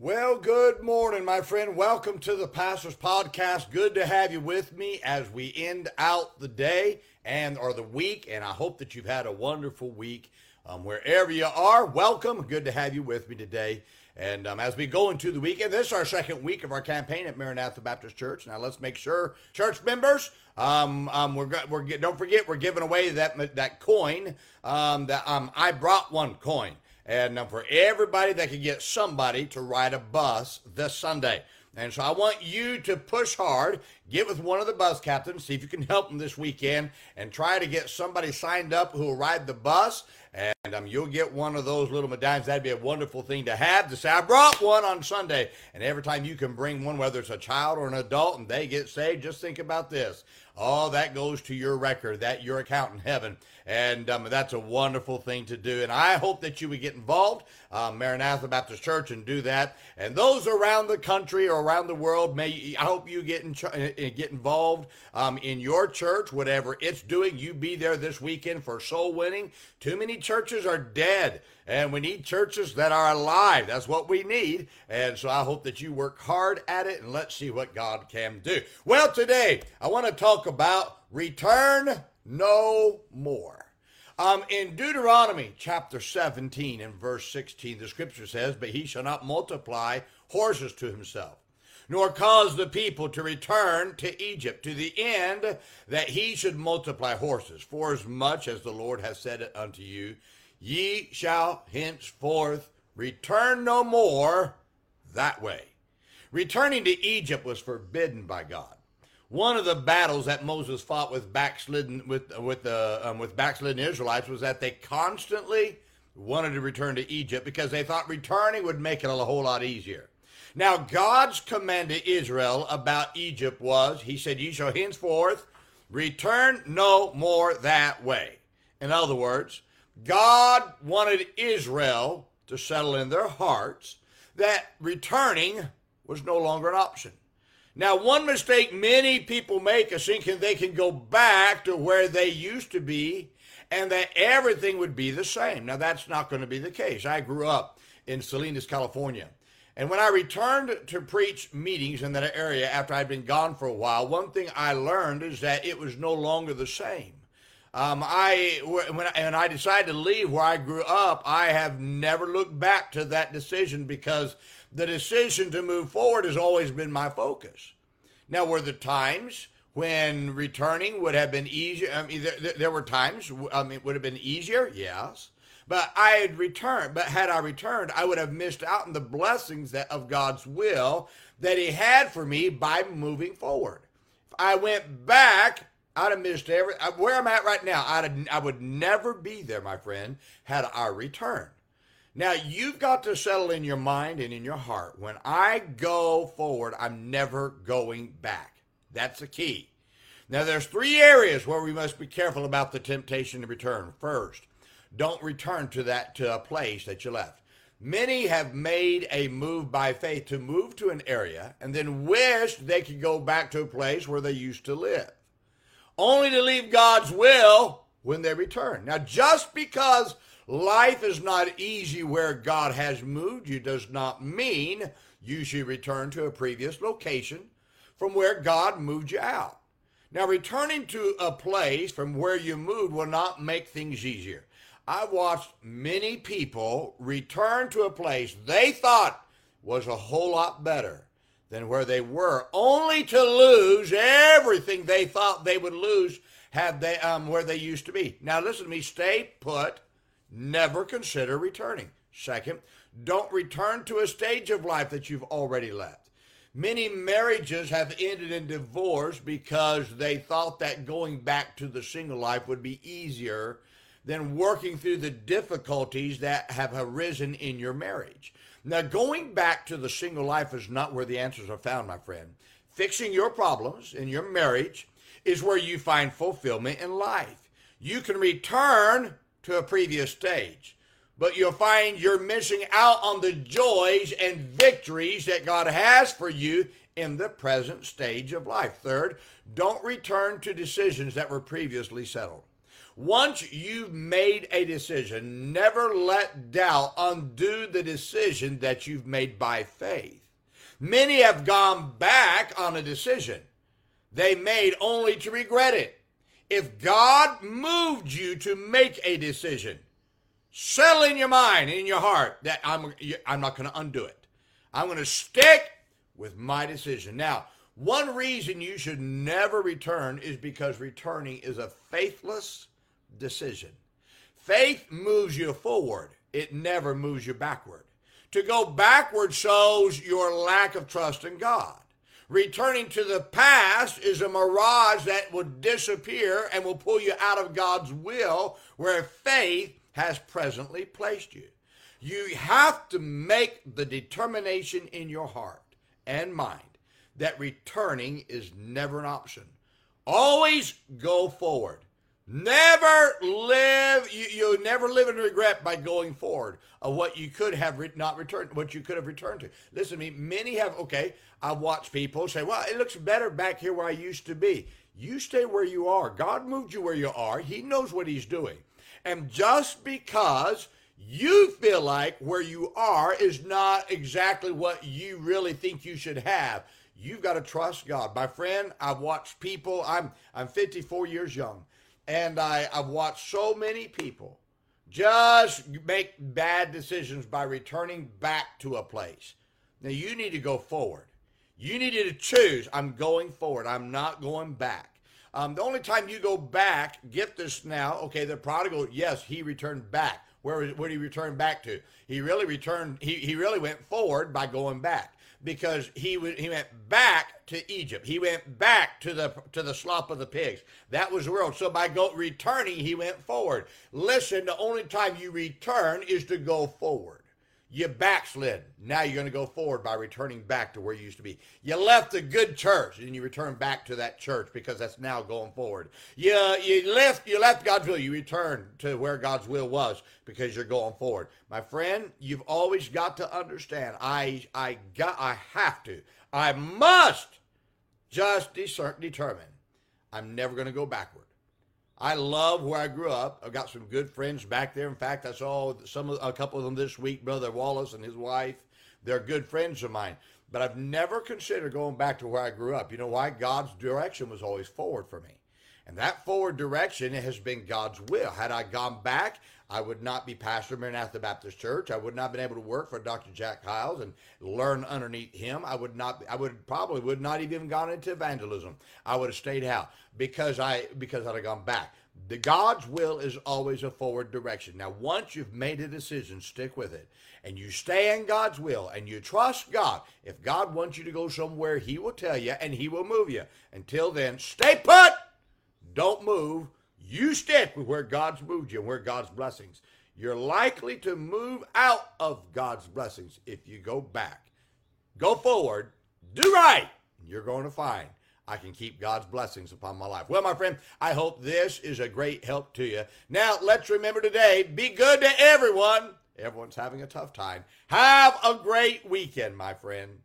Well, good morning, my friend. Welcome to the Pastor's Podcast. Good to have you with me as we end out the day and or the week. And I hope that you've had a wonderful week um, wherever you are. Welcome. Good to have you with me today. And um, as we go into the weekend, this is our second week of our campaign at Maranatha Baptist Church. Now let's make sure, church members, um, um, we're we're don't forget we're giving away that that coin. Um, that um, I brought one coin, and for everybody that can get somebody to ride a bus this Sunday. And so I want you to push hard, get with one of the bus captains, see if you can help them this weekend, and try to get somebody signed up who will ride the bus and um, you'll get one of those little medallions. That'd be a wonderful thing to have to say, I brought one on Sunday. And every time you can bring one, whether it's a child or an adult, and they get saved, just think about this. All that goes to your record, that your account in heaven. And um, that's a wonderful thing to do. And I hope that you would get involved, um, Maranatha Baptist Church, and do that. And those around the country or around the world, may I hope you get in, uh, uh, get involved um, in your church, whatever it's doing. You be there this weekend for soul winning. Too many churches are dead, and we need churches that are alive. That's what we need. And so I hope that you work hard at it, and let's see what God can do. Well, today I want to talk about return no more. Um, in Deuteronomy chapter 17 and verse 16, the scripture says, But he shall not multiply horses to himself, nor cause the people to return to Egypt, to the end that he should multiply horses. For as the Lord hath said unto you, ye shall henceforth return no more that way. Returning to Egypt was forbidden by God one of the battles that Moses fought with backslidden with with the um, with backslidden Israelites was that they constantly wanted to return to Egypt because they thought returning would make it a whole lot easier. Now God's command to Israel about Egypt was, He said, "Ye shall henceforth return no more that way." In other words, God wanted Israel to settle in their hearts that returning was no longer an option. Now, one mistake many people make is thinking they can go back to where they used to be and that everything would be the same. Now, that's not going to be the case. I grew up in Salinas, California. And when I returned to preach meetings in that area after I'd been gone for a while, one thing I learned is that it was no longer the same. Um, I when and I decided to leave where I grew up, I have never looked back to that decision because the decision to move forward has always been my focus. Now, were the times when returning would have been easier? I mean, there, there were times. I mean, it would have been easier. Yes. But I had returned. But had I returned, I would have missed out on the blessings that of God's will that He had for me by moving forward. If I went back, I'd have missed every. Uh, where I'm at right now, I'd I would never be there, my friend, had I returned. Now, you've got to settle in your mind and in your heart when I go forward, I'm never going back. That's the key. Now, there's three areas where we must be careful about the temptation to return. First, don't return to that to a place that you left. Many have made a move by faith to move to an area and then wish they could go back to a place where they used to live, only to leave God's will when they return. Now, just because Life is not easy where God has moved you, does not mean you should return to a previous location from where God moved you out. Now, returning to a place from where you moved will not make things easier. I've watched many people return to a place they thought was a whole lot better than where they were, only to lose everything they thought they would lose had they um, where they used to be. Now, listen to me. Stay put never consider returning. Second, don't return to a stage of life that you've already left. Many marriages have ended in divorce because they thought that going back to the single life would be easier than working through the difficulties that have arisen in your marriage. Now, going back to the single life is not where the answers are found, my friend. Fixing your problems in your marriage is where you find fulfillment in life. You can return to a previous stage. But you'll find you're missing out on the joys and victories that God has for you in the present stage of life. Third, don't return to decisions that were previously settled. Once you've made a decision, never let doubt undo the decision that you've made by faith. Many have gone back on a decision they made only to regret it. If God moved you to make a decision, settle in your mind, in your heart, that I'm, I'm not going to undo it. I'm going to stick with my decision. Now, one reason you should never return is because returning is a faithless decision. Faith moves you forward, it never moves you backward. To go backward shows your lack of trust in God. Returning to the past is a mirage that will disappear and will pull you out of God's will where faith has presently placed you. You have to make the determination in your heart and mind that returning is never an option. Always go forward. Never live, you, you never live in regret by going forward of what you could have re- not returned, what you could have returned to. Listen to me, many have, okay, I've watched people say, well, it looks better back here where I used to be. You stay where you are. God moved you where you are. He knows what He's doing. And just because you feel like where you are is not exactly what you really think you should have, you've got to trust God. My friend, I've watched people, I'm, I'm 54 years young. And I, I've watched so many people just make bad decisions by returning back to a place. Now you need to go forward. You need to choose. I'm going forward. I'm not going back. Um, the only time you go back, get this now. Okay, the prodigal, yes, he returned back. Where, where did he return back to? He really returned. He, he really went forward by going back because he he went back to Egypt. He went back to the to the slop of the pigs. That was the world. So by go returning, he went forward. Listen, the only time you return is to go forward. You backslid. Now you're going to go forward by returning back to where you used to be. You left a good church and you return back to that church because that's now going forward. You, you left you left God's will. You return to where God's will was because you're going forward. My friend, you've always got to understand. I I got I have to. I must just discern, determine. I'm never going to go backward. I love where I grew up. I've got some good friends back there. In fact, I saw some a couple of them this week, Brother Wallace and his wife. They're good friends of mine. But I've never considered going back to where I grew up. You know why? God's direction was always forward for me. And that forward direction has been God's will. Had I gone back, I would not be pastor of Maranatha Baptist Church. I would not have been able to work for Dr. Jack Hyles and learn underneath him. I would not. I would probably would not have even gone into evangelism. I would have stayed out because I because I'd have gone back. The God's will is always a forward direction. Now, once you've made a decision, stick with it. And you stay in God's will and you trust God. If God wants you to go somewhere, He will tell you and He will move you. Until then, stay put. Don't move. You stick with where God's moved you and where God's blessings. You're likely to move out of God's blessings if you go back. Go forward, do right, you're going to find I can keep God's blessings upon my life. Well, my friend, I hope this is a great help to you. Now, let's remember today be good to everyone. Everyone's having a tough time. Have a great weekend, my friend.